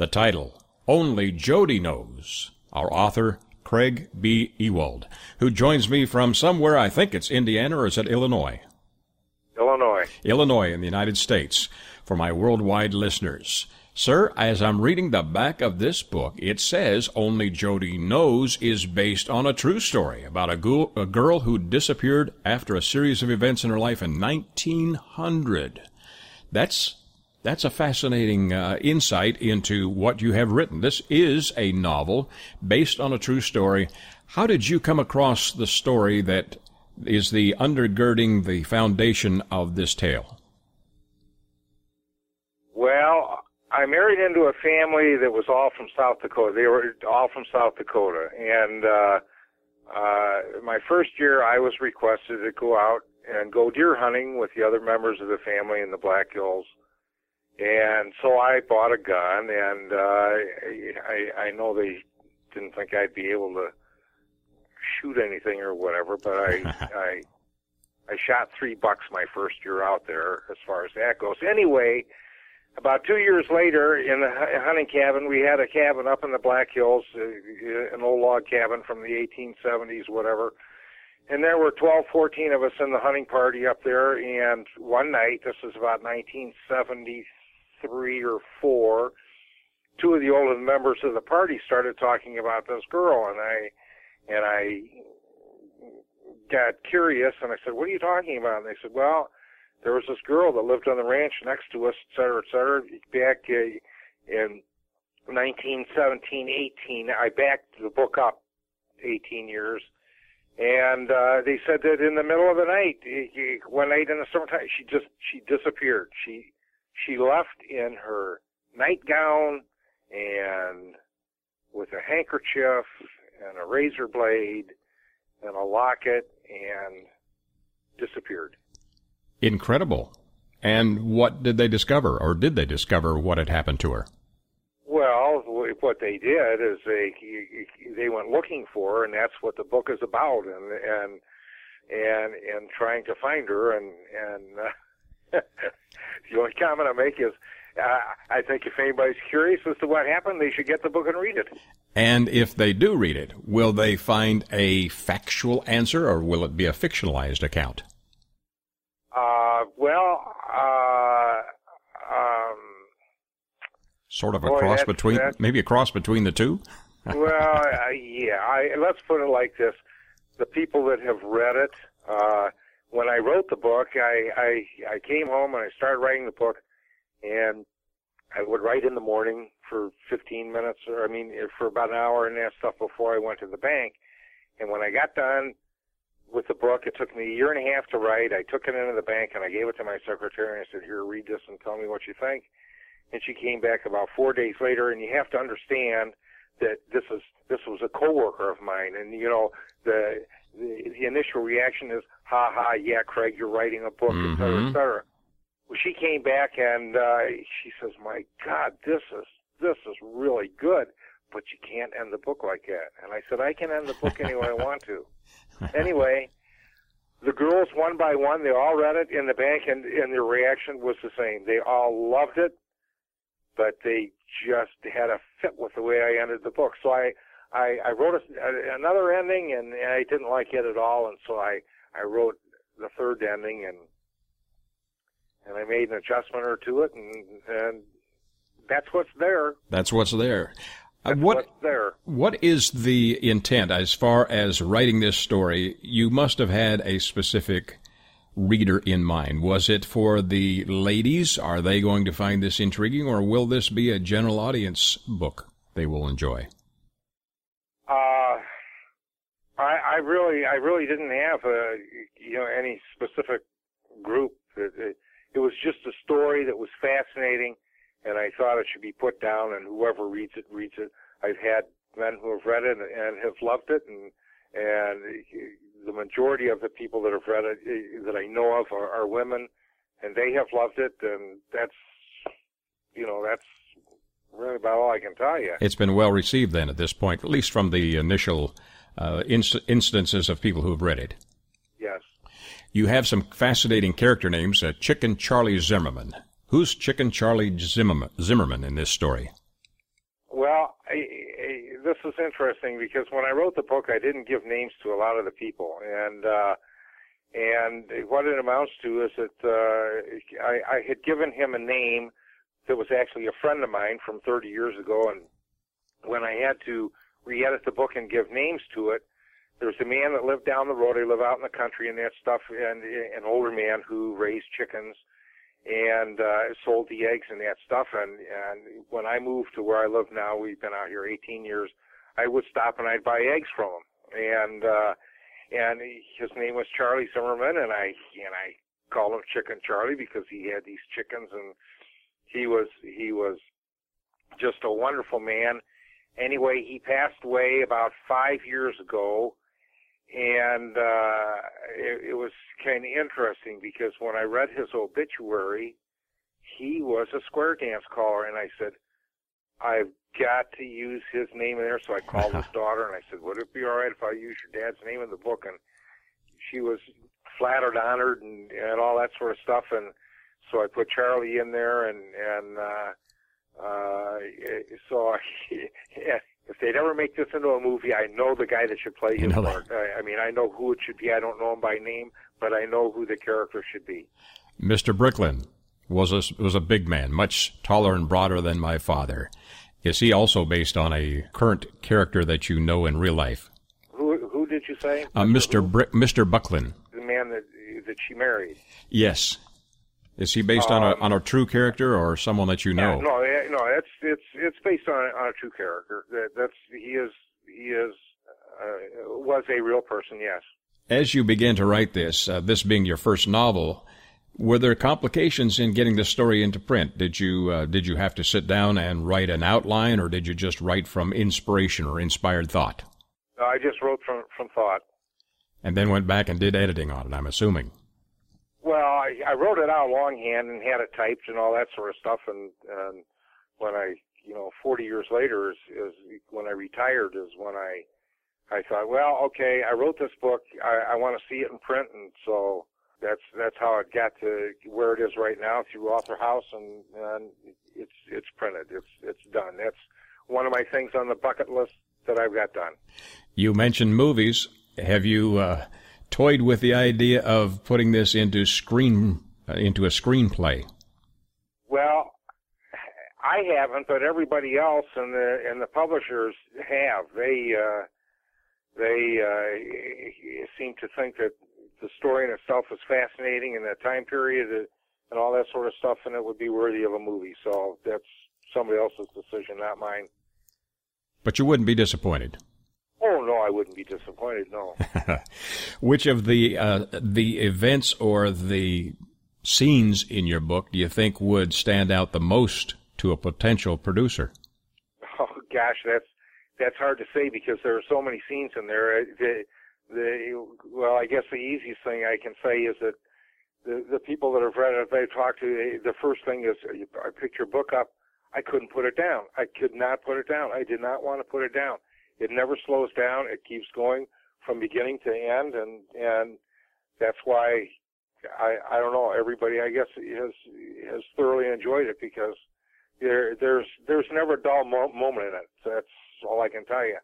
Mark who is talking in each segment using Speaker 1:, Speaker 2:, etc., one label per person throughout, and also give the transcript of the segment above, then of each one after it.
Speaker 1: The title, Only Jody Knows. Our author, Craig B. Ewald, who joins me from somewhere, I think it's Indiana or is it Illinois?
Speaker 2: Illinois.
Speaker 1: Illinois in the United States for my worldwide listeners. Sir, as I'm reading the back of this book, it says Only Jody Knows is based on a true story about a, a girl who disappeared after a series of events in her life in 1900. That's that's a fascinating uh, insight into what you have written. This is a novel based on a true story. How did you come across the story that is the undergirding the foundation of this tale?
Speaker 2: Well, I married into a family that was all from South Dakota. They were all from South Dakota, and uh, uh, my first year, I was requested to go out and go deer hunting with the other members of the family in the Black Hills. And so I bought a gun, and uh, I, I know they didn't think I'd be able to shoot anything or whatever, but I, I, I shot three bucks my first year out there, as far as that goes. Anyway, about two years later, in the hunting cabin, we had a cabin up in the Black Hills, uh, an old log cabin from the 1870s, whatever. And there were 12, 14 of us in the hunting party up there. And one night, this was about 1973 or four, two of the older members of the party started talking about this girl, and I, and I got curious, and I said, "What are you talking about?" And they said, "Well." there was this girl that lived on the ranch next to us, et cetera, et cetera. Back uh, in 1917, 18, I backed the book up 18 years. And uh, they said that in the middle of the night, one night in the summertime, she just she disappeared. She she left in her nightgown and with a handkerchief and a razor blade and a locket and disappeared.
Speaker 1: Incredible. And what did they discover, or did they discover what had happened to her?
Speaker 2: Well, what they did is they they went looking for her, and that's what the book is about, and and and and trying to find her, and and uh, the only comment I make is. Uh, I think if anybody's curious as to what happened, they should get the book and read it.
Speaker 1: And if they do read it, will they find a factual answer or will it be a fictionalized account?
Speaker 2: Uh, well, uh, um,
Speaker 1: sort of a
Speaker 2: boy,
Speaker 1: cross between,
Speaker 2: that's-
Speaker 1: maybe a cross between the two.
Speaker 2: well, uh, yeah. I, let's put it like this: the people that have read it. When I wrote the book, I, I I came home and I started writing the book, and I would write in the morning for 15 minutes, or I mean, for about an hour and that stuff before I went to the bank. And when I got done with the book, it took me a year and a half to write. I took it into the bank and I gave it to my secretary and I said, "Here, read this and tell me what you think." And she came back about four days later, and you have to understand that this is this was a coworker of mine, and you know the the, the initial reaction is, "Ha ha, yeah, Craig, you're writing a book, et cetera, et cetera." Well, she came back and uh, she says, "My God, this is this is really good." But you can't end the book like that. And I said, I can end the book any way I want to. Anyway, the girls one by one, they all read it in the bank, and and their reaction was the same. They all loved it, but they just had a fit with the way I ended the book. So I I, I wrote a, another ending, and, and I didn't like it at all, and so I I wrote the third ending, and and I made an adjustment or to it, and and that's what's there.
Speaker 1: That's what's there. Uh, what
Speaker 2: what's there.
Speaker 1: what is the intent as far as writing this story? You must have had a specific reader in mind. Was it for the ladies? Are they going to find this intriguing, or will this be a general audience book they will enjoy?
Speaker 2: Uh, I, I really, I really didn't have a, you know, any specific group. It, it, it was just a story that was fascinating, and I thought it should be put down, and whoever reads it reads it. I've had men who have read it and have loved it, and and the majority of the people that have read it eh, that I know of are, are women, and they have loved it, and that's you know that's really about all I can tell you.
Speaker 1: It's been well received then at this point, at least from the initial uh, inst- instances of people who have read it.
Speaker 2: Yes.
Speaker 1: You have some fascinating character names. Uh, Chicken Charlie Zimmerman. Who's Chicken Charlie Zimmerman, Zimmerman in this story?
Speaker 2: Well, this is interesting because when I wrote the book, I didn't give names to a lot of the people, and uh, and what it amounts to is that uh, I, I had given him a name that was actually a friend of mine from 30 years ago, and when I had to re-edit the book and give names to it, there was a man that lived down the road. I live out in the country and that stuff, and an older man who raised chickens and uh, sold the eggs and that stuff. And and when I moved to where I live now, we've been out here 18 years. I would stop and I'd buy eggs from him, and uh, and his name was Charlie Zimmerman, and I and I called him Chicken Charlie because he had these chickens, and he was he was just a wonderful man. Anyway, he passed away about five years ago, and uh, it, it was kind of interesting because when I read his obituary, he was a square dance caller, and I said, I've got to use his name in there. So I called his daughter and I said, Would it be all right if I use your dad's name in the book? And she was flattered, honored, and, and all that sort of stuff. And so I put Charlie in there, and and uh, uh, so yeah, if they'd ever make this into a movie, I know the guy that should play his part. I, I mean, I know who it should be. I don't know him by name, but I know who the character should be.
Speaker 1: Mr. Bricklin was a was a big man, much taller and broader than my father. Is he also based on a current character that you know in real life?
Speaker 2: Who who did you say?
Speaker 1: Uh, Mr. Br- Mr. Bucklin.
Speaker 2: The man that that she married.
Speaker 1: Yes. Is he based um, on a um, on a true character or someone that you know?
Speaker 2: No, no, it's it's it's based on on a true character. That that's he is he is uh, was a real person. Yes.
Speaker 1: As you began to write this, uh, this being your first novel, were there complications in getting the story into print? Did you uh, did you have to sit down and write an outline, or did you just write from inspiration or inspired thought?
Speaker 2: I just wrote from from thought.
Speaker 1: And then went back and did editing on it. I'm assuming.
Speaker 2: Well, I, I wrote it out longhand and had it typed and all that sort of stuff. And, and when I, you know, 40 years later is, is when I retired is when I, I thought, well, okay, I wrote this book. I, I want to see it in print. And so that's, that's how it got to where it is right now through Author House and, and it's, it's printed. It's, it's done. That's one of my things on the bucket list that I've got done.
Speaker 1: You mentioned movies. Have you, uh, toyed with the idea of putting this into screen uh, into a screenplay?
Speaker 2: Well, I haven't, but everybody else and the and the publishers have. They uh, they uh, seem to think that the story in itself is fascinating and the time period and all that sort of stuff, and it would be worthy of a movie. So that's somebody else's decision, not mine.
Speaker 1: But you wouldn't be disappointed.
Speaker 2: Oh no, I wouldn't be disappointed. No.
Speaker 1: Which of the uh, the events or the scenes in your book do you think would stand out the most to a potential producer?
Speaker 2: Oh gosh, that's that's hard to say because there are so many scenes in there. Uh, the, the well, I guess the easiest thing I can say is that the the people that have read it, I've talked to, the first thing is I picked your book up. I couldn't put it down. I could not put it down. I did not want to put it down. It never slows down. It keeps going from beginning to end, and and that's why I I don't know. Everybody I guess has has thoroughly enjoyed it because there there's there's never a dull mo- moment in it. That's all I can tell you.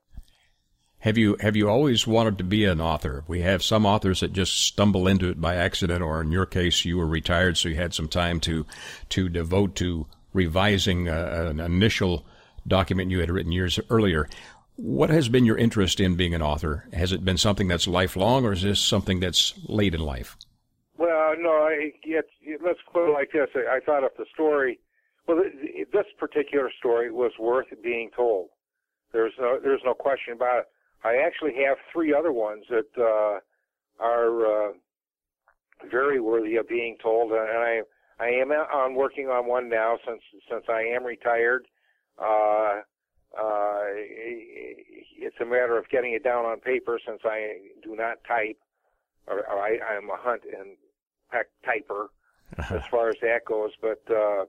Speaker 1: Have you have you always wanted to be an author? We have some authors that just stumble into it by accident, or in your case, you were retired, so you had some time to to devote to revising uh, an initial document you had written years earlier. What has been your interest in being an author? Has it been something that's lifelong, or is this something that's late in life?
Speaker 2: Well, no. It's, let's put it like this. I thought if the story, well, this particular story was worth being told. There's no, there's no question about it. I actually have three other ones that uh, are uh, very worthy of being told, and I, I am on working on one now since since I am retired. Uh, uh, it's a matter of getting it down on paper since I do not type, or, or I, I'm a hunt and peck typer as far as that goes. But uh,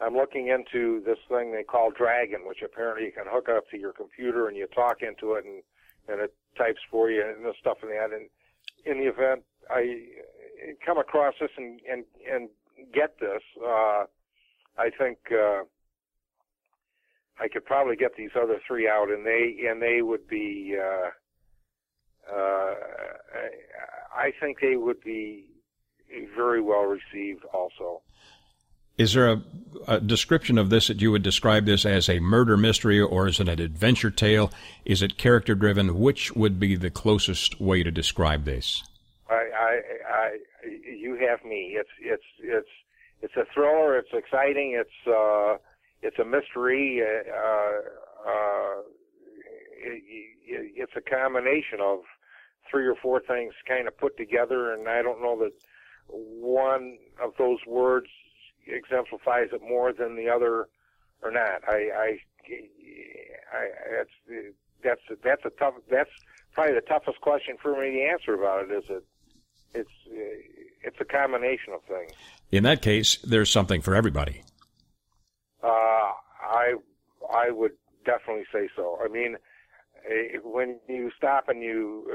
Speaker 2: I'm looking into this thing they call Dragon, which apparently you can hook up to your computer and you talk into it and and it types for you and the stuff and that. And in the event I come across this and and and get this, uh, I think. Uh, I could probably get these other three out, and they and they would be. Uh, uh, I think they would be very well received. Also,
Speaker 1: is there a, a, description of this that you would describe this as a murder mystery, or is it an adventure tale? Is it character driven? Which would be the closest way to describe this?
Speaker 2: I, I, I you have me. It's it's it's it's a thriller. It's exciting. It's uh, it's a mystery. Uh, uh, it, it, it's a combination of three or four things kind of put together, and I don't know that one of those words exemplifies it more than the other or not. I, I, I that's that's that's a tough. That's probably the toughest question for me to answer about it. Is it? It's it's a combination of things.
Speaker 1: In that case, there's something for everybody.
Speaker 2: Uh, I I would definitely say so. I mean, when you stop and you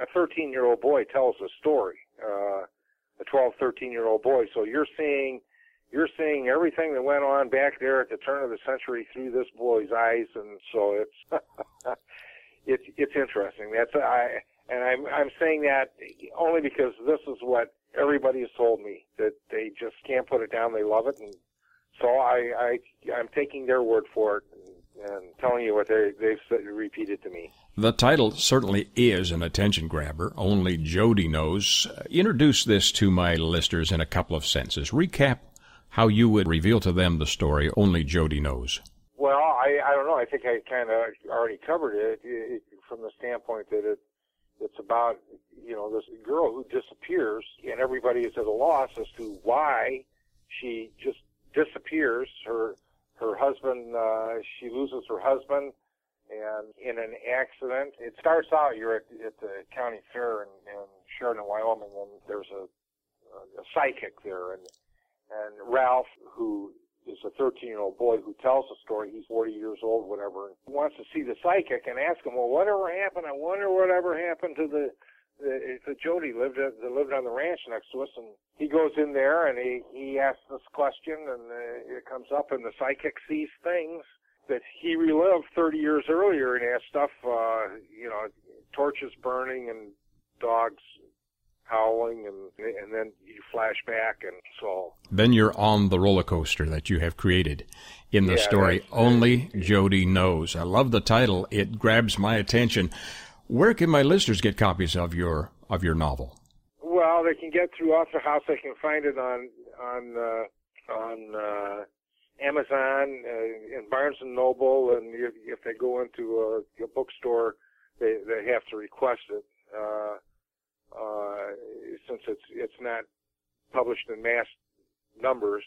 Speaker 2: a 13 year old boy tells a story, uh, a 12, 13 year old boy. So you're seeing you're seeing everything that went on back there at the turn of the century through this boy's eyes, and so it's it's it's interesting. That's I and I'm I'm saying that only because this is what everybody has told me that they just can't put it down. They love it, and so I, I I'm taking their word for it and, telling you what they they've said, repeated to me.
Speaker 1: The title certainly is an attention grabber. Only Jody knows. Introduce this to my listeners in a couple of sentences. Recap how you would reveal to them the story. Only Jody knows.
Speaker 2: Well, I I don't know. I think I kind of already covered it, it from the standpoint that it it's about you know this girl who disappears and everybody is at a loss as to why she just disappears. Her her husband, uh, she loses her husband, and in an accident. It starts out you're at, at the county fair in, in Sheridan, Wyoming, and there's a, a psychic there, and and Ralph, who is a 13 year old boy who tells the story. He's 40 years old, whatever. And wants to see the psychic and ask him, well, whatever happened? I wonder whatever happened to the it's a Jody lived at, that lived on the ranch next to us, and he goes in there and he he asks this question, and uh, it comes up, and the psychic sees things that he relived 30 years earlier, and has stuff, uh, you know, torches burning and dogs howling, and and then you flash back, and so
Speaker 1: then you're on the roller coaster that you have created in the yeah, story. Only Jody knows. I love the title; it grabs my attention. Where can my listeners get copies of your of your novel?
Speaker 2: Well, they can get through Author House. They can find it on on uh, on uh, Amazon uh, and Barnes and Noble, and if, if they go into a, a bookstore, they they have to request it. Uh, uh, since it's it's not published in mass numbers,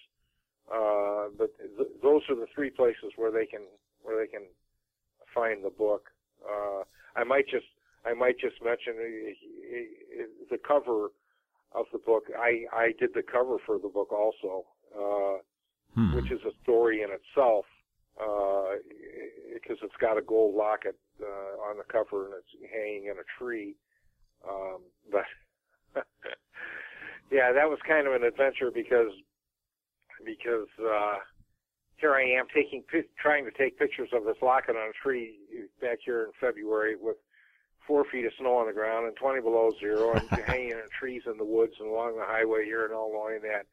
Speaker 2: uh, but th- those are the three places where they can where they can find the book. I might just I might just mention uh, the cover of the book. I I did the cover for the book also, uh, hmm. which is a story in itself because uh, it's got a gold locket uh, on the cover and it's hanging in a tree. Um, but yeah, that was kind of an adventure because because uh, here I am taking trying to take pictures of this locket on a tree back here in February with four feet of snow on the ground and 20 below zero and hanging in trees in the woods and along the highway here in Illinois and that,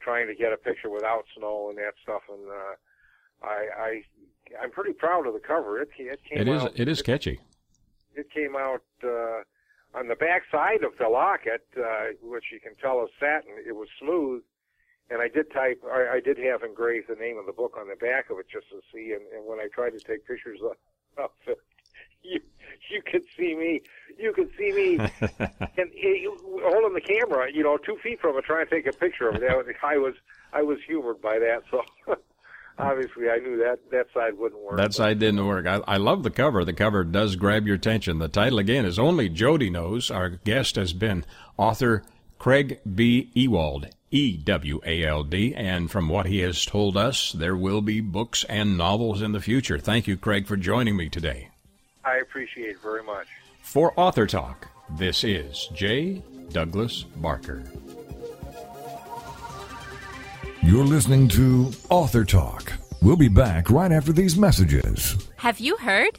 Speaker 2: trying to get a picture without snow and that stuff. And, uh, I, I, I'm pretty proud of the cover. It, it came
Speaker 1: it is,
Speaker 2: out,
Speaker 1: it is catchy.
Speaker 2: It, it came out, uh, on the back side of the locket, uh, which you can tell is satin, it was smooth. And I did type, I, I did have engraved the name of the book on the back of it just to see. And, and when I tried to take pictures of, of it, you you could see me you could see me and holding the camera, you know, two feet from it, trying to take a picture of it. I was I was humored by that, so. obviously I knew that that side wouldn't work.
Speaker 1: That side didn't work. I, I love the cover. The cover does grab your attention. The title again is Only Jody Knows. Our guest has been author Craig B. Ewald, E W A L D, and from what he has told us, there will be books and novels in the future. Thank you, Craig, for joining me today.
Speaker 2: I appreciate it very much.
Speaker 1: For Author Talk, this is J. Douglas Barker.
Speaker 3: You're listening to Author Talk. We'll be back right after these messages.
Speaker 4: Have you heard?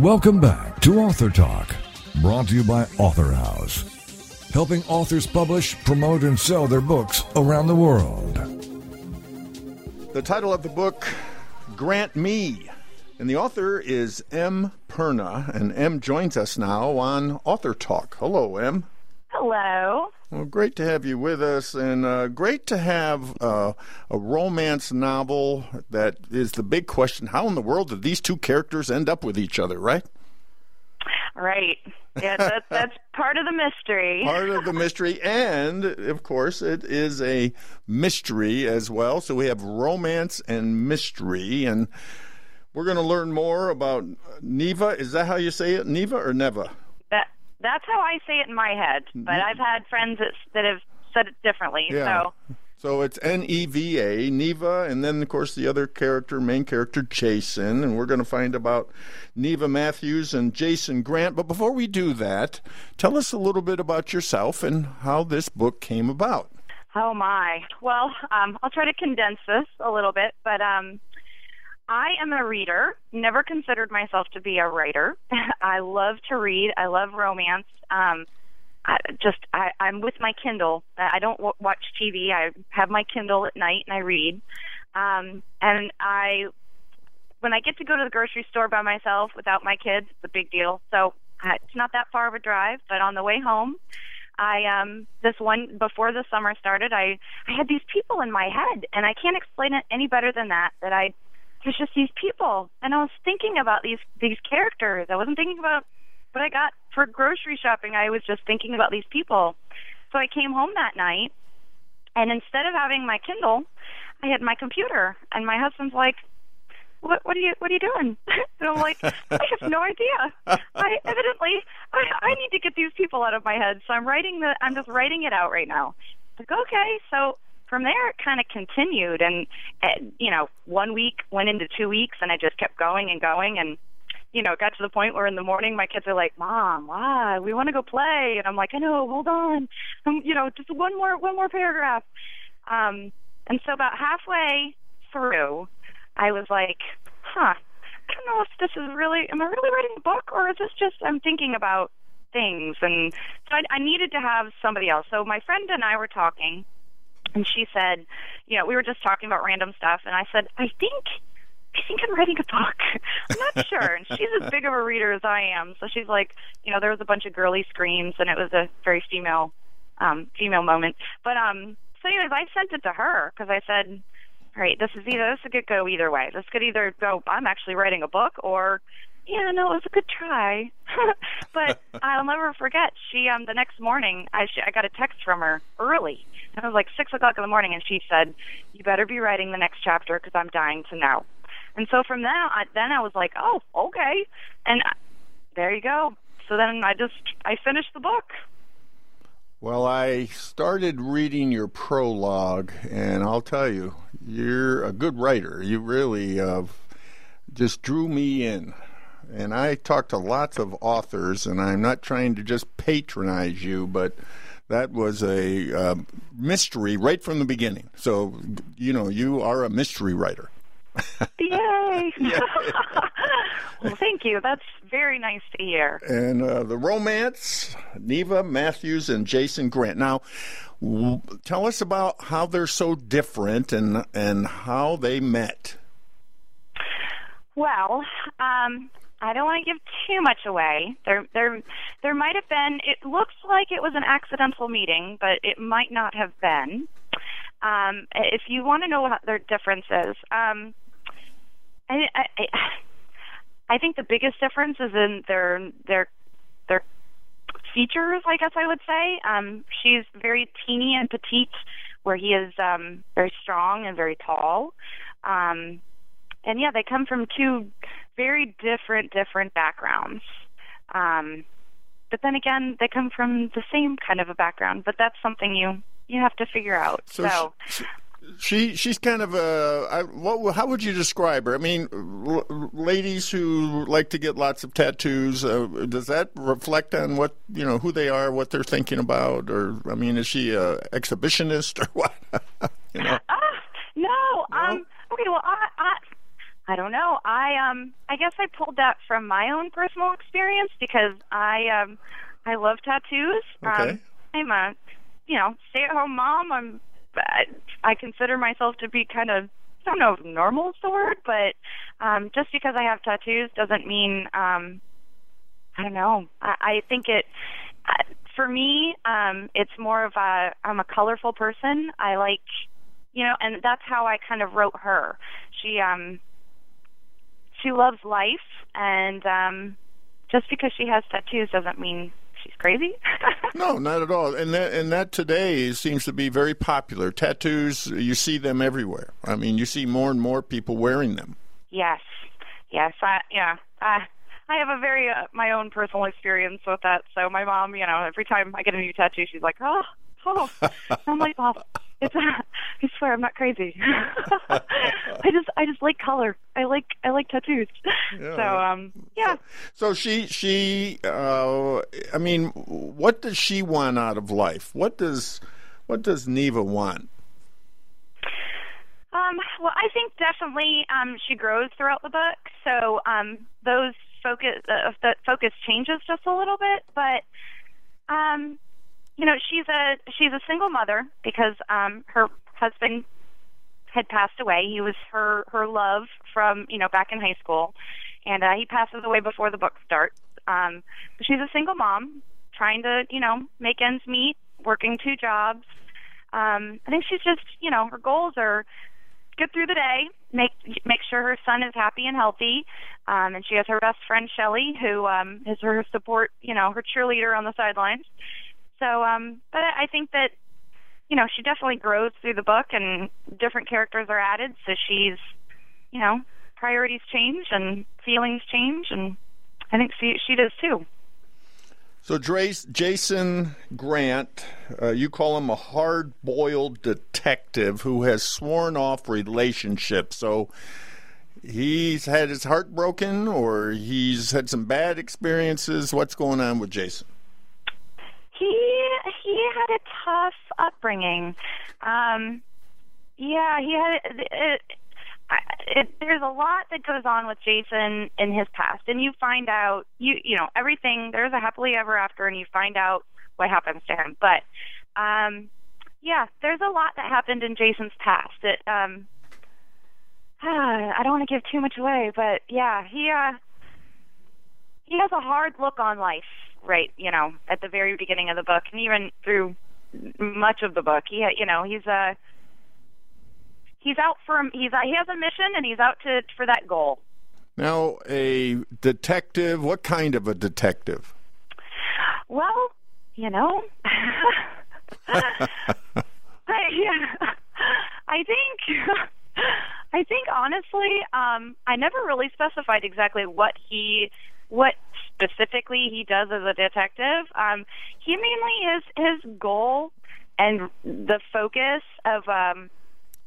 Speaker 3: Welcome back to Author Talk, brought to you by Author House, helping authors publish, promote, and sell their books around the world.
Speaker 5: The title of the book, Grant Me, and the author is M. Perna, and M joins us now on Author Talk. Hello, M.
Speaker 6: Hello.
Speaker 5: Well, great to have you with us, and uh, great to have uh, a romance novel that is the big question. How in the world did these two characters end up with each other, right?
Speaker 6: Right. Yeah, that, that's part of the mystery.
Speaker 5: Part of the mystery, and of course, it is a mystery as well. So we have romance and mystery, and we're going to learn more about Neva. Is that how you say it, Neva or Neva?
Speaker 6: That's how I say it in my head, but I've had friends that, that have said it differently.
Speaker 5: Yeah.
Speaker 6: So.
Speaker 5: So it's N E V A, Neva, and then of course the other character, main character, Jason, and we're going to find about Neva Matthews and Jason Grant. But before we do that, tell us a little bit about yourself and how this book came about.
Speaker 6: Oh my! Well, um, I'll try to condense this a little bit, but um, I am a reader. Never considered myself to be a writer. I love to read. I love romance. Um, I just I, I'm with my Kindle. I don't w- watch TV. I have my Kindle at night and I read. Um, and I, when I get to go to the grocery store by myself without my kids, it's a big deal. So uh, it's not that far of a drive. But on the way home, I um this one before the summer started, I I had these people in my head, and I can't explain it any better than that. That I there's just these people, and I was thinking about these these characters. I wasn't thinking about what I got for grocery shopping. I was just thinking about these people. So I came home that night, and instead of having my Kindle, I had my computer. And my husband's like, "What? What are you? What are you doing?" and I'm like, "I have no idea. I evidently I, I need to get these people out of my head. So I'm writing the. I'm just writing it out right now." Like, okay, so from there it kind of continued and, you know one week went into two weeks and i just kept going and going and you know it got to the point where in the morning my kids are like mom why? We want to go play. And i'm like i know hold on. Um, you know just one more one more paragraph. Um and so about halfway through i was like huh i don't know if this is really am i really writing a book or is this just i'm thinking about things? And so I, I needed to have somebody else. So my friend and i were talking and she said, you know, we were just talking about random stuff, and I said, I think. I think I'm writing a book. I'm not sure. And she's as big of a reader as I am. So she's like, you know, there was a bunch of girly screams and it was a very female um female moment. But um so anyways, I sent it to her because I said, all right, this is either this could go either way. This could either go I'm actually writing a book or yeah, no, it was a good try. but I'll never forget. She um the next morning I she, I got a text from her early it was like six o'clock in the morning, and she said, "You better be writing the next chapter because I'm dying to know." And so from then, I, then I was like, "Oh, okay," and I, there you go. So then I just I finished the book.
Speaker 5: Well, I started reading your prologue, and I'll tell you, you're a good writer. You really uh, just drew me in. And I talked to lots of authors, and I'm not trying to just patronize you, but that was a uh, mystery right from the beginning. So, you know, you are a mystery writer.
Speaker 6: Yay! well, thank you. That's very nice to hear.
Speaker 5: And uh, the romance, Neva Matthews and Jason Grant. Now, w- tell us about how they're so different and and how they met.
Speaker 6: Well, um, I don't want to give too much away. There, there, there might have been. It looks like it was an accidental meeting, but it might not have been. Um, if you want to know what their differences, um, I, I, I think the biggest difference is in their their their features. I guess I would say um, she's very teeny and petite, where he is um, very strong and very tall. Um, and yeah, they come from two very different different backgrounds. Um, but then again, they come from the same kind of a background. But that's something you you have to figure out. So, so
Speaker 5: she, she, she's kind of a I, what how would you describe her? I mean, l- ladies who like to get lots of tattoos. Uh, does that reflect on what you know who they are, what they're thinking about, or I mean, is she a exhibitionist or what?
Speaker 6: you know? Uh, no, no. Um. Okay. Well, I, I I don't know. I um I guess I pulled that from my own personal experience because I um I love tattoos.
Speaker 5: Okay.
Speaker 6: Um, I'm a you know stay at home mom. I'm I, I consider myself to be kind of I don't know if normal is the word, but um just because I have tattoos doesn't mean um I don't know. I, I think it uh, for me um it's more of a I'm a colorful person. I like you know, and that's how I kind of wrote her. She um she loves life, and um, just because she has tattoos doesn't mean she's crazy.
Speaker 5: no, not at all. And that and that today seems to be very popular. Tattoos, you see them everywhere. I mean, you see more and more people wearing them.
Speaker 6: Yes, yes, I, yeah. I I have a very uh, my own personal experience with that. So my mom, you know, every time I get a new tattoo, she's like, "Oh, oh." I'm like, "Oh, it's I swear I'm not crazy. I just I just like color. I like I like tattoos. Yeah. So um yeah.
Speaker 5: So, she she uh I mean what does she want out of life? What does what does Neva want?
Speaker 6: Um well I think definitely um she grows throughout the book. So um those focus uh, the focus changes just a little bit, but um you know she's a she's a single mother because um her husband had passed away. He was her her love from you know back in high school. And uh, he passes away before the book starts. Um she's a single mom trying to you know make ends meet working two jobs. Um i think she's just you know her goals are get through the day make make sure her son is happy and healthy. Um and she has her best friend Shelly who um is her support you know her cheerleader on the sidelines so, um, but I think that you know she definitely grows through the book, and different characters are added. So she's, you know, priorities change and feelings change, and I think she she does too.
Speaker 5: So, Drace, Jason Grant, uh, you call him a hard boiled detective who has sworn off relationships. So, he's had his heart broken or he's had some bad experiences. What's going on with Jason?
Speaker 6: He he had a tough upbringing. Um, yeah, he had. It, it, there's a lot that goes on with Jason in his past, and you find out you you know everything. There's a happily ever after, and you find out what happens to him. But um, yeah, there's a lot that happened in Jason's past. It um, I don't want to give too much away, but yeah, he uh, he has a hard look on life right, you know, at the very beginning of the book, and even through much of the book. He, you know, he's a uh, he's out for he's he has a mission, and he's out to for that goal.
Speaker 5: Now, a detective. What kind of a detective?
Speaker 6: Well, you know, I, yeah, I think. I think honestly, um, I never really specified exactly what he what specifically he does as a detective. Um, he mainly is his goal and the focus of um,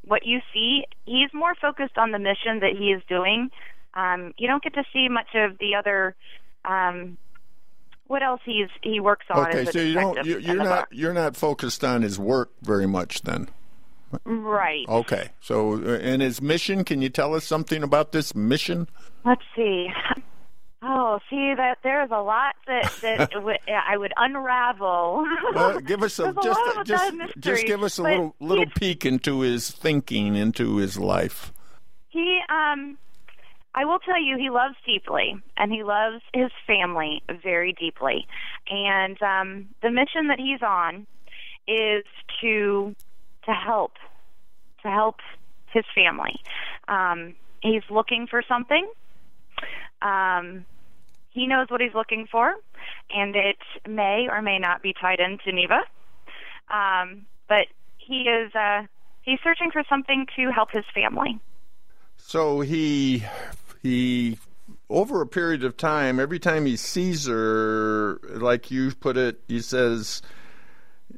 Speaker 6: what you see. He's more focused on the mission that he is doing. Um, you don't get to see much of the other. Um, what else he's he works on?
Speaker 5: Okay, so you don't you, you're not you're not focused on his work very much then.
Speaker 6: right.
Speaker 5: Okay, so uh, and his mission. Can you tell us something about this mission?
Speaker 6: Let's see. Oh, see that there's a lot that that w- I would unravel.
Speaker 5: Well, give us a
Speaker 6: a
Speaker 5: just
Speaker 6: of
Speaker 5: just
Speaker 6: mystery,
Speaker 5: just give us a little little peek into his thinking, into his life.
Speaker 6: He, um, I will tell you, he loves deeply, and he loves his family very deeply. And um, the mission that he's on is to to help to help his family. Um, he's looking for something. Um, he knows what he's looking for, and it may or may not be tied into Neva. Um, but he is uh, he's searching for something to help his family.
Speaker 5: So he he over a period of time, every time he sees her, like you put it, he says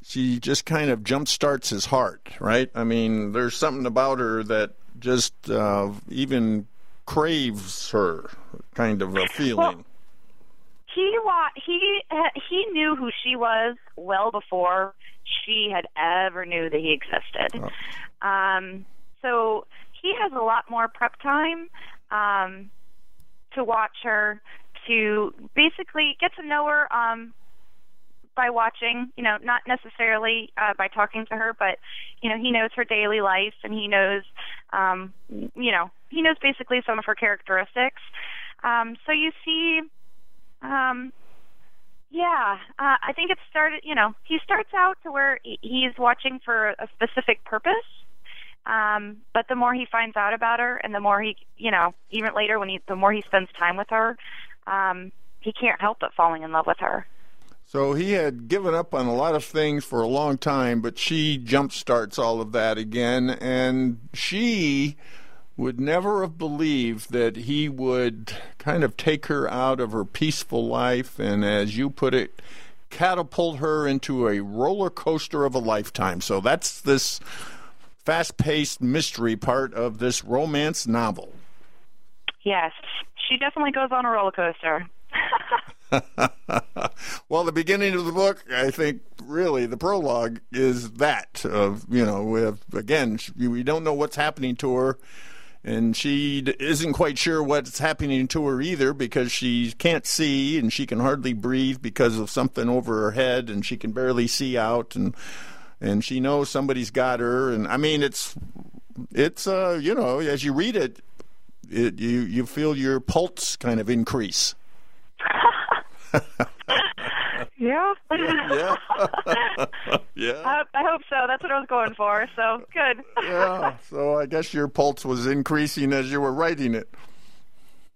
Speaker 5: she just kind of jump starts his heart, right? I mean, there's something about her that just uh, even craves her, kind of a feeling.
Speaker 6: He wa- he uh, he knew who she was well before she had ever knew that he existed. Um, so he has a lot more prep time um, to watch her, to basically get to know her um, by watching. You know, not necessarily uh, by talking to her, but you know, he knows her daily life and he knows, um, you know, he knows basically some of her characteristics. Um, so you see um, yeah, uh, I think it started. You know, he starts out to where he's watching for a specific purpose. Um, but the more he finds out about her, and the more he, you know, even later when he, the more he spends time with her, um, he can't help but falling in love with her.
Speaker 5: So he had given up on a lot of things for a long time, but she jump starts all of that again, and she would never have believed that he would kind of take her out of her peaceful life and, as you put it, catapult her into a roller coaster of a lifetime. So that's this fast paced mystery part of this romance novel.
Speaker 6: Yes, she definitely goes on a roller coaster.
Speaker 5: well, the beginning of the book, I think, really the prologue is that of you know, with again, we don't know what's happening to her, and she isn't quite sure what's happening to her either because she can't see and she can hardly breathe because of something over her head, and she can barely see out, and and she knows somebody's got her, and I mean, it's it's uh, you know, as you read it, it you you feel your pulse kind of increase.
Speaker 6: Yeah.
Speaker 5: Yeah. yeah.
Speaker 6: I, I hope so. That's what I was going for. So good.
Speaker 5: yeah. So I guess your pulse was increasing as you were writing it.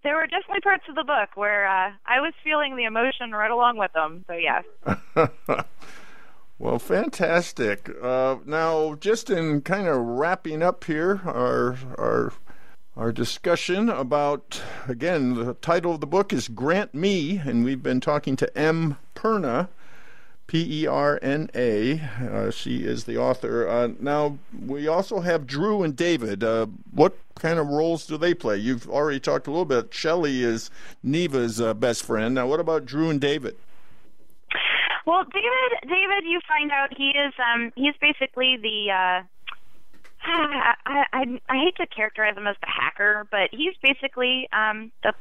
Speaker 6: there were definitely parts of the book where uh, I was feeling the emotion right along with them. So yes.
Speaker 5: Well, fantastic. Uh, now, just in kind of wrapping up here, our our our discussion about again the title of the book is Grant Me, and we've been talking to M. Perna, P E R N A. Uh, she is the author. Uh, now, we also have Drew and David. Uh, what kind of roles do they play? You've already talked a little bit. Shelley is Neva's uh, best friend. Now, what about Drew and David?
Speaker 6: Well, David, David, you find out he is um he's basically the uh I, I I hate to characterize him as the hacker, but he's basically um the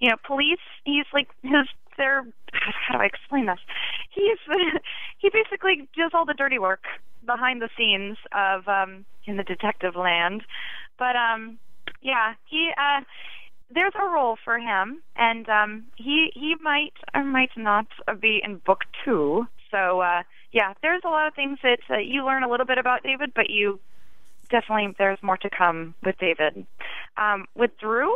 Speaker 6: you know police. He's like his their how do I explain this? He's he basically does all the dirty work behind the scenes of um in the detective land. But um yeah, he uh there's a role for him, and um, he he might or might not be in book two. So uh, yeah, there's a lot of things that uh, you learn a little bit about David, but you definitely there's more to come with David. Um, with Drew,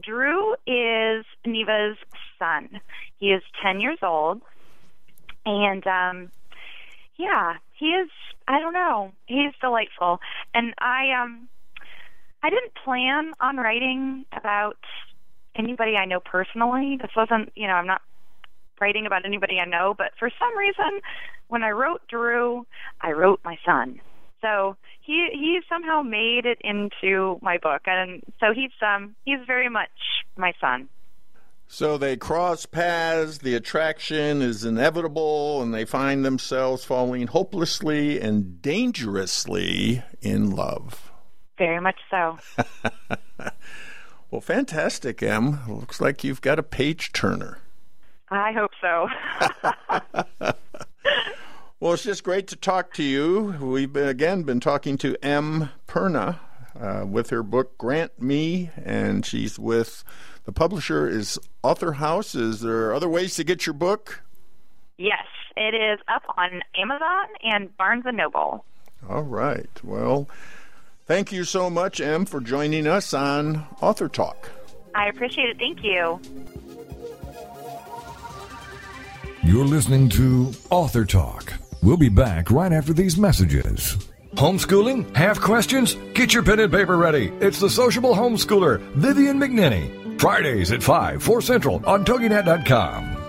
Speaker 6: Drew is Neva's son. He is ten years old, and um, yeah, he is. I don't know. He's delightful, and I um. I didn't plan on writing about anybody I know personally. This wasn't, you know, I'm not writing about anybody I know, but for some reason, when I wrote Drew, I wrote my son. So he he somehow made it into my book, and so he's um he's very much my son.
Speaker 5: So they cross paths, the attraction is inevitable, and they find themselves falling hopelessly and dangerously in love.
Speaker 6: Very much so.
Speaker 5: well, fantastic, Em. Looks like you've got a page turner.
Speaker 6: I hope so.
Speaker 5: well, it's just great to talk to you. We've been, again been talking to M. Perna uh, with her book Grant Me, and she's with the publisher is Author House. Is there other ways to get your book?
Speaker 6: Yes, it is up on Amazon and Barnes and Noble.
Speaker 5: All right. Well, thank you so much, Em, for joining us on Author Talk.
Speaker 6: I appreciate it. Thank you.
Speaker 3: You're listening to Author Talk. We'll be back right after these messages. Homeschooling? Have questions? Get your pen and paper ready. It's the sociable homeschooler, Vivian McNinney. Fridays at 5, 4 Central on TogiNet.com.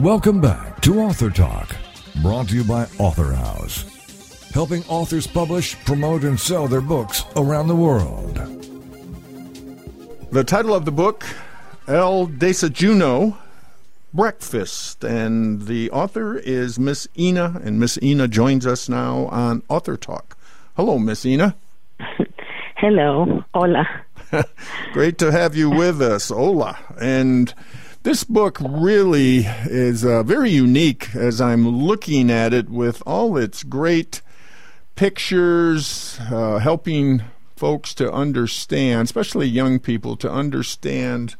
Speaker 3: Welcome back to Author Talk, brought to you by Author House, helping authors publish, promote, and sell their books around the world.
Speaker 5: The title of the book, El Desayuno Breakfast, and the author is Miss Ina, and Miss Ina joins us now on Author Talk. Hello, Miss Ina.
Speaker 7: Hello, hola.
Speaker 5: Great to have you with us, hola. And this book really is uh, very unique as I'm looking at it with all its great pictures, uh, helping folks to understand, especially young people, to understand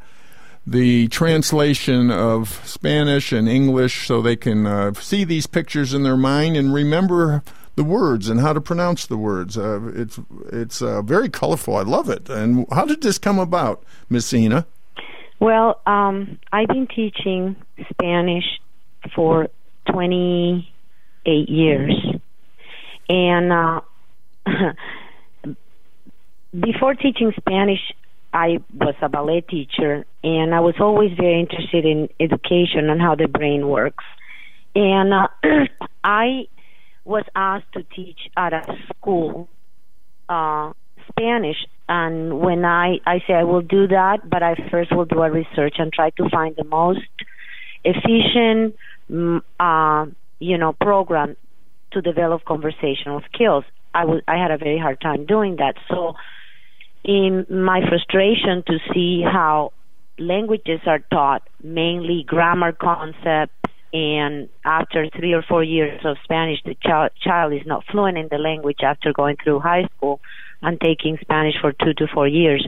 Speaker 5: the translation of Spanish and English so they can uh, see these pictures in their mind and remember the words and how to pronounce the words. Uh, it's it's uh, very colorful. I love it. And how did this come about, Miss Ina?
Speaker 7: Well, um, I've been teaching Spanish for 28 years. And uh, before teaching Spanish, I was a ballet teacher, and I was always very interested in education and how the brain works. And uh, I was asked to teach at a school uh, Spanish and when I I say I will do that, but I first will do a research and try to find the most efficient, mm, uh, you know, program to develop conversational skills. I was I had a very hard time doing that. So, in my frustration to see how languages are taught, mainly grammar concepts, and after three or four years of Spanish, the child child is not fluent in the language after going through high school and taking Spanish for two to four years,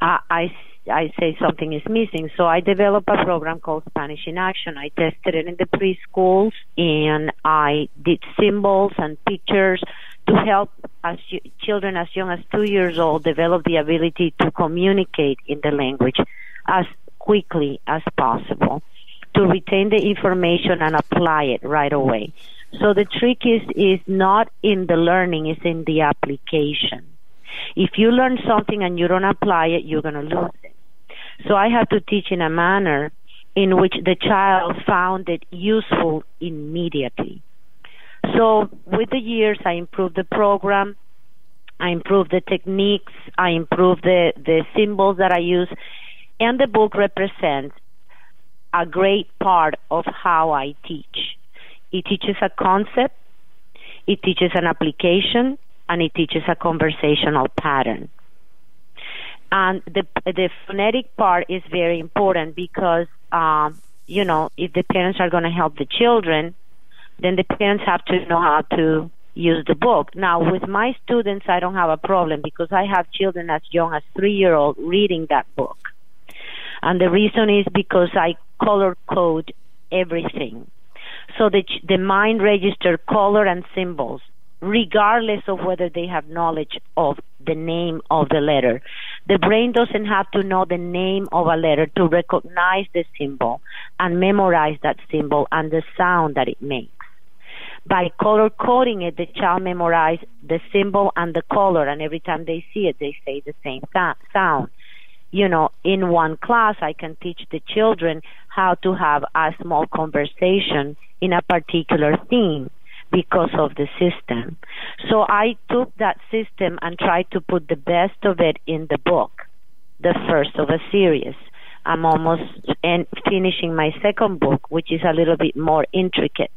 Speaker 7: I, I, I say something is missing. So I developed a program called Spanish in Action. I tested it in the preschools and I did symbols and pictures to help as children as young as two years old develop the ability to communicate in the language as quickly as possible to retain the information and apply it right away. So the trick is is not in the learning, it's in the application. If you learn something and you don't apply it, you're going to lose it. So I have to teach in a manner in which the child found it useful immediately. So with the years, I improved the program, I improved the techniques, I improved the, the symbols that I use, and the book represents a great part of how I teach. It teaches a concept, it teaches an application, and it teaches a conversational pattern. And the the phonetic part is very important because um, you know if the parents are going to help the children, then the parents have to know how to use the book. Now, with my students, I don't have a problem because I have children as young as three year old reading that book. And the reason is because I color code everything. So the, the mind registers color and symbols regardless of whether they have knowledge of the name of the letter. The brain doesn't have to know the name of a letter to recognize the symbol and memorize that symbol and the sound that it makes. By color coding it, the child memorizes the symbol and the color, and every time they see it, they say the same sound. You know, in one class, I can teach the children how to have a small conversation in a particular theme because of the system. So I took that system and tried to put the best of it in the book, the first of a series. I'm almost en- finishing my second book, which is a little bit more intricate.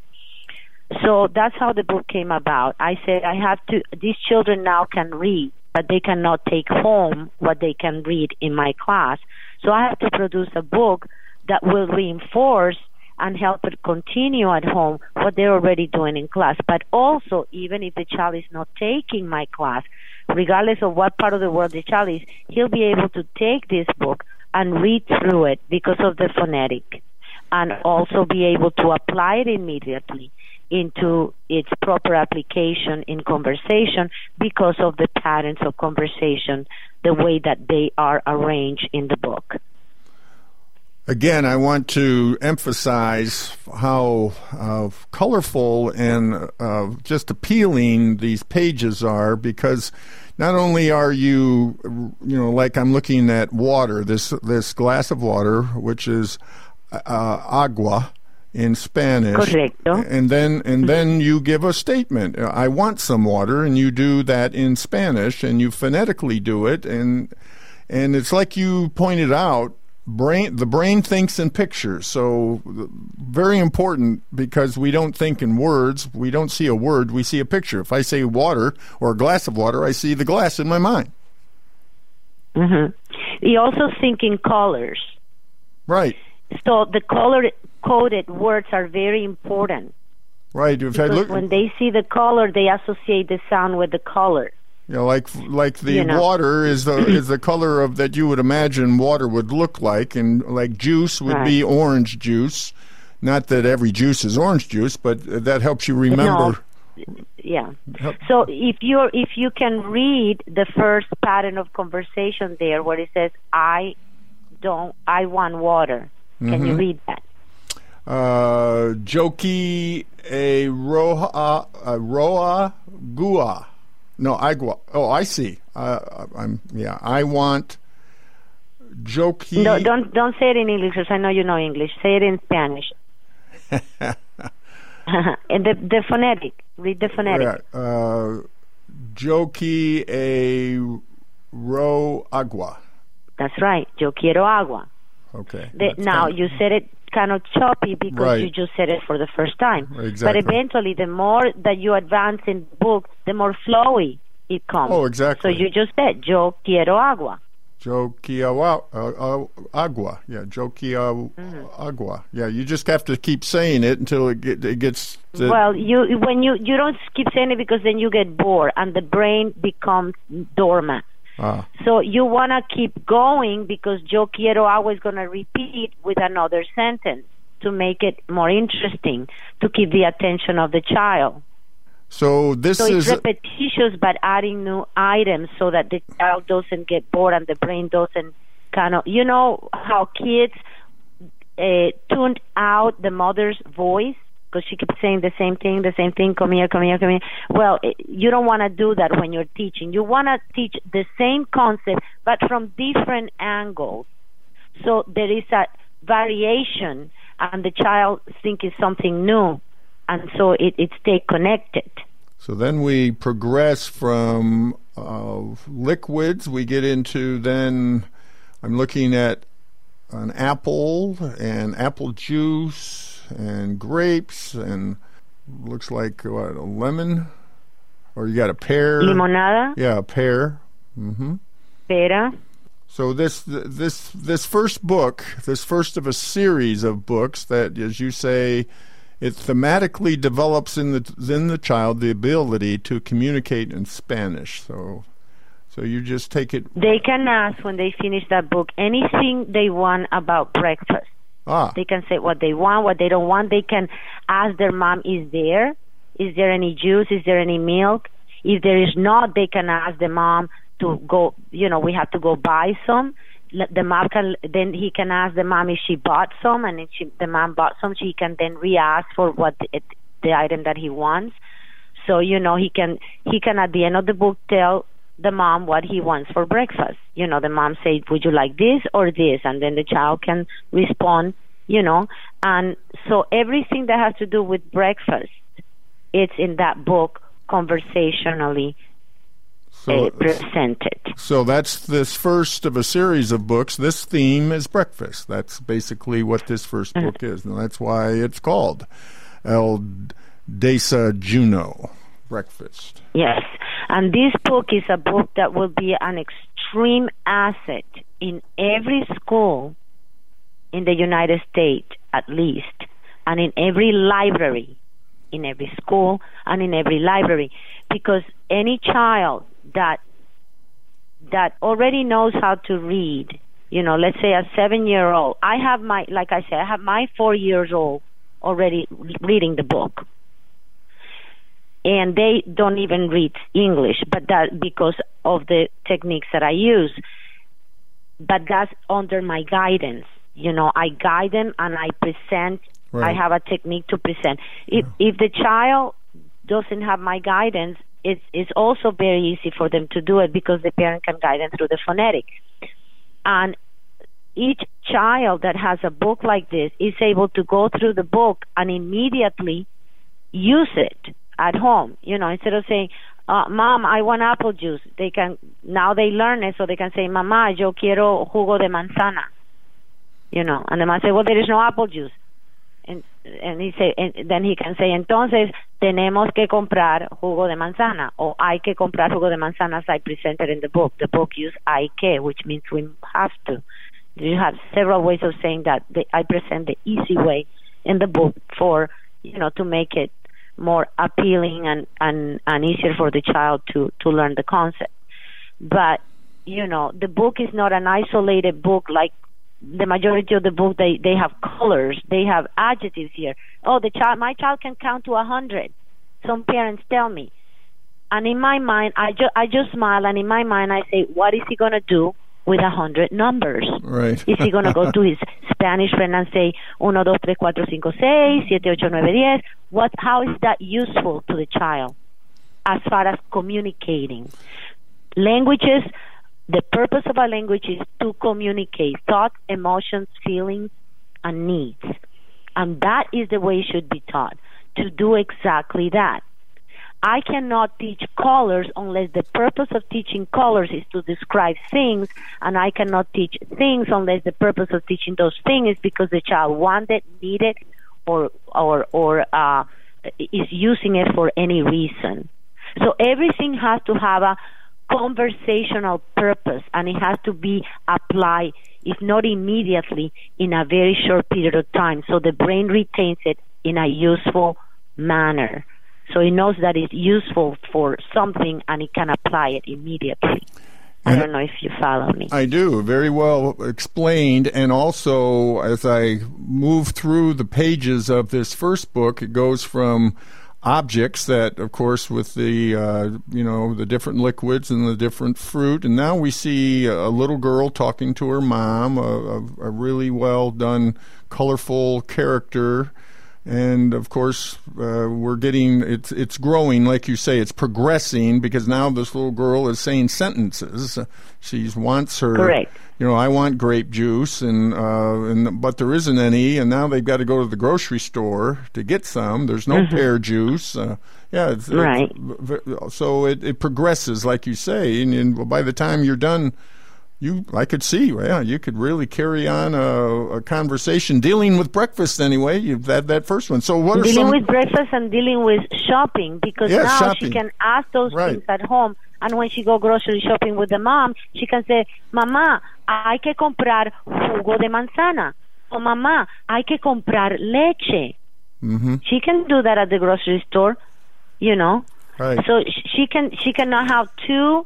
Speaker 7: So that's how the book came about. I said I have to, these children now can read, but they cannot take home what they can read in my class. So I have to produce a book that will reinforce and help it continue at home what they're already doing in class. But also, even if the child is not taking my class, regardless of what part of the world the child is, he'll be able to take this book and read through it because of the phonetic and also be able to apply it immediately into its proper application in conversation because of the patterns of conversation, the way that they are arranged in the book.
Speaker 5: Again, I want to emphasize how uh, colorful and uh, just appealing these pages are because not only are you, you know, like I'm looking at water, this this glass of water, which is uh, agua in Spanish,
Speaker 7: Correcto.
Speaker 5: and then and then you give a statement. I want some water, and you do that in Spanish, and you phonetically do it, and and it's like you pointed out brain the brain thinks in pictures. So very important because we don't think in words. We don't see a word we see a picture. If i say water or a glass of water i see the glass in my mind.
Speaker 7: Mm-hmm. you also think in colors.
Speaker 5: Right.
Speaker 7: So the color coded words are very important.
Speaker 5: Right if
Speaker 7: because
Speaker 5: i look
Speaker 7: when they see the color they associate the sound with the color
Speaker 5: you know, like like the
Speaker 7: You know.
Speaker 5: water is the is the color of that you would imagine water would look like, and like juice would be orange juice. Not that every juice is orange juice, but that helps you remember.
Speaker 7: yeah so if you if you can read the first pattern of conversation there where it says i don't i want water can
Speaker 5: Mm-hmm.
Speaker 7: you read that
Speaker 5: Uh, Joki a roa a roa gua. No, agua. Oh, I see. Uh, I'm yeah. I want Joki.
Speaker 7: no, don't don't say it in english because i know you know english say it in spanish and the the phonetic read the phonetic
Speaker 5: Yeah, uh, Joki a ro agua.
Speaker 7: that's right yo quiero agua
Speaker 5: Okay.
Speaker 7: The, now you said it kind of choppy because
Speaker 5: Right.
Speaker 7: you just said it for the first time.
Speaker 5: Exactly.
Speaker 7: But eventually, the more that you advance in the book, the more flowy it comes.
Speaker 5: Oh, exactly.
Speaker 7: So you just said, "Yo quiero agua."
Speaker 5: Joki awa- uh, agua. Yeah, Joki uh, agua. Yeah, you just have to keep saying it until it, get, it gets. To,
Speaker 7: well, you when you you don't keep saying it because then you get bored and the brain becomes dormant.
Speaker 5: Ah,
Speaker 7: So you want to keep going because yo quiero agua is going to repeat with another sentence to make it more interesting to keep the attention of the child.
Speaker 5: so this
Speaker 7: So
Speaker 5: is
Speaker 7: repetitious, but adding new items so that the child doesn't get bored and the brain doesn't kind of, you know, how kids uh, tuned out the mother's voice because she keeps saying the same thing, the same thing, come here, come here, come here. Well, eh, you don't want to do that when you're teaching. You want to teach the same concept, but from different angles. So there is a variation, and the child think it's something new, and so it, it stay connected.
Speaker 5: So then we progress from uh, liquids. We get into then. I'm looking at an apple and apple juice and grapes and looks like what a lemon, or you got a pear.
Speaker 7: Limonada,
Speaker 5: Yeah, a pear. hmm
Speaker 7: pera.
Speaker 5: So this this this first book, this first of a series of books that, as you say, it thematically develops in the in the child the ability to communicate in Spanish. So, so you just take it.
Speaker 7: They can ask when they finish that book anything they want about breakfast.
Speaker 5: Ah,
Speaker 7: They can say what they want, what they don't want. They can ask their mom, "Is there? Is there any juice? Is there any milk?" If there is not, they can ask the mom to go. You know, we have to go buy some. The mom can then he can ask the mom if she bought some, and if she, the mom bought some, she can then re-ask for what the, the item that he wants. So you know he can he can at the end of the book tell the mom what he wants for breakfast. You know, the mom says, "Would you like this or this?" And then the child can respond. You know, and so everything that has to do with breakfast, it's in that book conversationally
Speaker 5: so
Speaker 7: uh, presented.
Speaker 5: so that's this first of a series of books. This theme is breakfast. That's basically what this 1st
Speaker 7: Mm-hmm.
Speaker 5: book is, and that's why it's called El Desayuno, breakfast.
Speaker 7: Yes. And this book is a book that will be an extreme asset in every school in the United States, at least, and in every library, in every school and in every library, because any child that that already knows how to read, you know, let's say a seven year old. I have my, like I said, I have my four years old already reading the book and they don't even read English, but that because of the techniques that I use. But that's under my guidance. You know, I guide them and I present.
Speaker 5: Right.
Speaker 7: I have a technique to present. If if the child doesn't have my guidance, it's it's also very easy for them to do it because the parent can guide them through the phonetic. And each child that has a book like this is able to go through the book and immediately use it at home. You know, instead of saying, uh, "Mom, I want apple juice," they can now they learn it, so they can say, "Mamá, yo quiero jugo de manzana." You know, and the mom say, "Well, there is no apple juice," and and he say, and then he can say, "Entonces tenemos que comprar jugo de manzana," or "Hay que comprar jugo de manzana," as I presented in the book. The book use "hay que," which means we have to. You have several ways of saying that. I present the easy way in the book for you know to make it more appealing and, and, and easier for the child to, to learn the concept. But, you know, the book is not an isolated book like the majority of the book they, they have colors, they have adjectives here. Oh the child my child can count to a hundred. Some parents tell me. And in my mind I just I just smile and in my mind I say, What is he gonna do with a hundred numbers?
Speaker 5: Right.
Speaker 7: Is he going to go to his Spanish friend and say, uno, dos, tres, cuatro, cinco, seis, siete, ocho, nueve, diez? What, how is that useful to the child as far as communicating? Languages, the purpose of a language is to communicate thoughts, emotions, feelings, and needs. And that is the way it should be taught, to do exactly that. I cannot teach colors unless the purpose of teaching colors is to describe things, and I cannot teach things unless the purpose of teaching those things is because the child wanted, needed, or or or uh, is using it for any reason. So everything has to have a conversational purpose, and it has to be applied, if not immediately, in a very short period of time, so the brain retains it in a useful manner so he knows that it's useful for something and he can apply it immediately. I don't know if you follow me.
Speaker 5: I do. Very well explained. And also, as I move through the pages of this first book, it goes from objects that, of course, with the, uh, you know, the different liquids and the different fruit. And now we see a little girl talking to her mom, a, a, a really well done, colorful character and of course uh, we're getting it's it's growing. Like you say it's progressing because now this little girl is saying sentences. She wants her
Speaker 7: Correct.
Speaker 5: you know I want grape juice and uh, and but there isn't any. And now they've got to go to the grocery store to get some. There's no pear juice. Uh, yeah it's, it's-
Speaker 7: Right.
Speaker 5: so it, it progresses like you say. And, and by the time you're done you I could see, yeah, you could really carry on a, a conversation dealing with breakfast anyway. You've had that first one. So what are
Speaker 7: dealing
Speaker 5: some
Speaker 7: with breakfast and dealing with shopping because
Speaker 5: Yeah,
Speaker 7: now
Speaker 5: shopping.
Speaker 7: she can ask those
Speaker 5: Right.
Speaker 7: things at home And when she go grocery shopping with the mom, she can say, "Mamá, hay que comprar jugo de manzana." Or "Mamá, hay que comprar leche."
Speaker 5: Mm-hmm.
Speaker 7: She can do that at the grocery store, you know.
Speaker 5: Right.
Speaker 7: So she can she cannot have two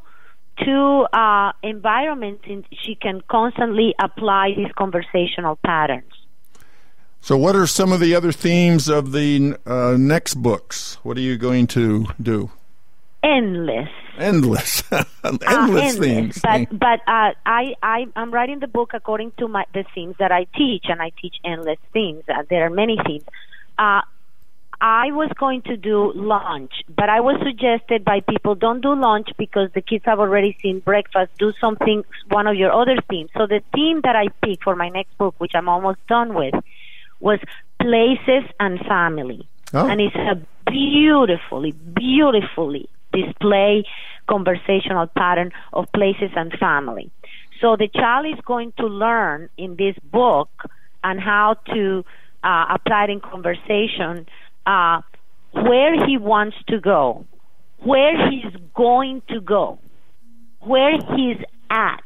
Speaker 7: two uh, environments, and she can constantly apply these conversational patterns.
Speaker 5: So, what are some of the other themes of the uh, next books? What are you going to do?
Speaker 7: Endless.
Speaker 5: Endless,
Speaker 7: Uh,
Speaker 5: endless themes.
Speaker 7: But but uh, I I I'm writing the book according to my the themes that I teach, and I teach endless themes. Uh, there are many themes. I was going to do lunch, but I was suggested by people don't do lunch because the kids have already seen breakfast. Do something one of your other themes. So the theme that I picked for my next book, which I'm almost done with, was places and family,
Speaker 5: Oh.
Speaker 7: and it's a beautifully beautifully display conversational pattern of places and family. So the child is going to learn in this book and how to uh, apply it in conversation uh, where he wants to go, where he's going to go, where he's at,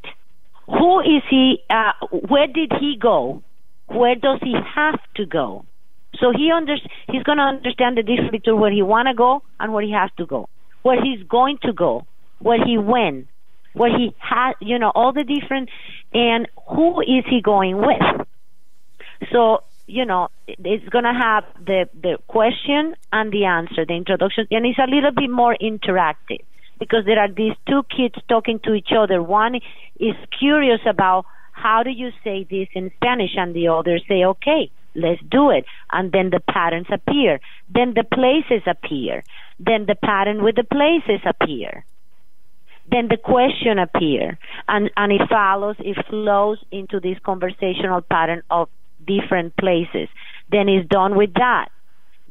Speaker 7: who is he, uh, where did he go, where does he have to go. So he under, he's going to understand the difference between where he want to go and where he has to go, where he's going to go, where he went, where he has, you know, all the different, and who is he going with. So you know, it's going to have the the question and the answer, the introduction, and it's a little bit more interactive because there are these two kids talking to each other. One is curious about how do you say this in Spanish, and the other say, okay, let's do it. And then the patterns appear. Then the places appear. Then the pattern with the places appear. Then the question appear. And, and it follows, it flows into this conversational pattern of different places. Then it's done with that.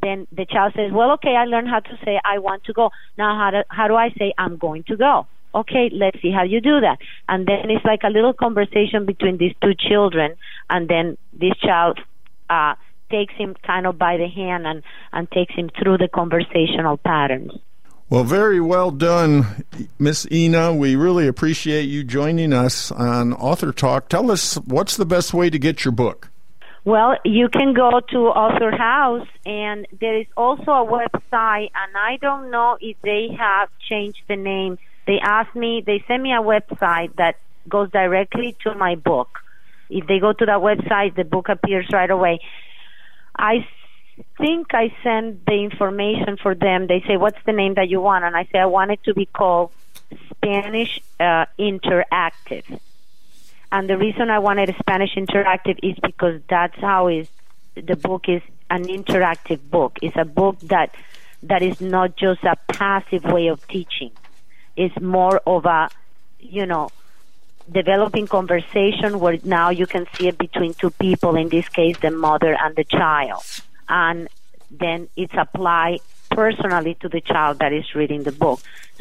Speaker 7: Then the child says, well, okay, I learned how to say I want to go. Now how do, how do I say I'm going to go? Okay, let's see how you do that. And then it's like a little conversation between these two children, and then this child uh, takes him kind of by the hand and, and takes him through the conversational patterns.
Speaker 5: Well, very well done, Miss Ina. We really appreciate you joining us on Author Talk. Tell us what's the best way to get your book.
Speaker 7: Well, you can go to Author House, and there is also a website, and I don't know if they have changed the name. They asked me, they sent me a website that goes directly to my book. If they go to that website, the book appears right away. I think I send the information for them. They say, "What's the name that you want?" And I say, "I want it to be called Spanish uh, Interactive." And the reason I wanted Spanish Interactive is because that's how is the book is an interactive book. It's a book that that is not just a passive way of teaching. It's more of a, you know, developing conversation where now you can see it between two people, in this case, the mother and the child. And then it's applied personally to the child that is reading the book.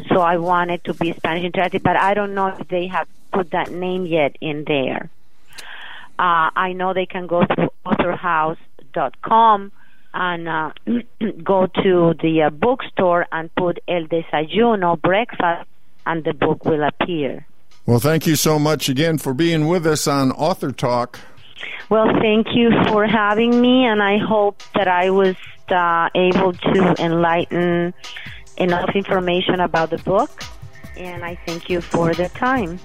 Speaker 7: So I want it to be Spanish Interactive, but I don't know if they have put that name yet in there. Uh, I know they can go to authorhouse.com and uh, go to the uh, bookstore and put El Desayuno, breakfast, and the book will appear.
Speaker 5: Well, thank you so much again for being with us on Author Talk.
Speaker 7: Well, thank you for having me, and I hope that I was uh, able to enlighten enough information about the book. And I thank you for the time.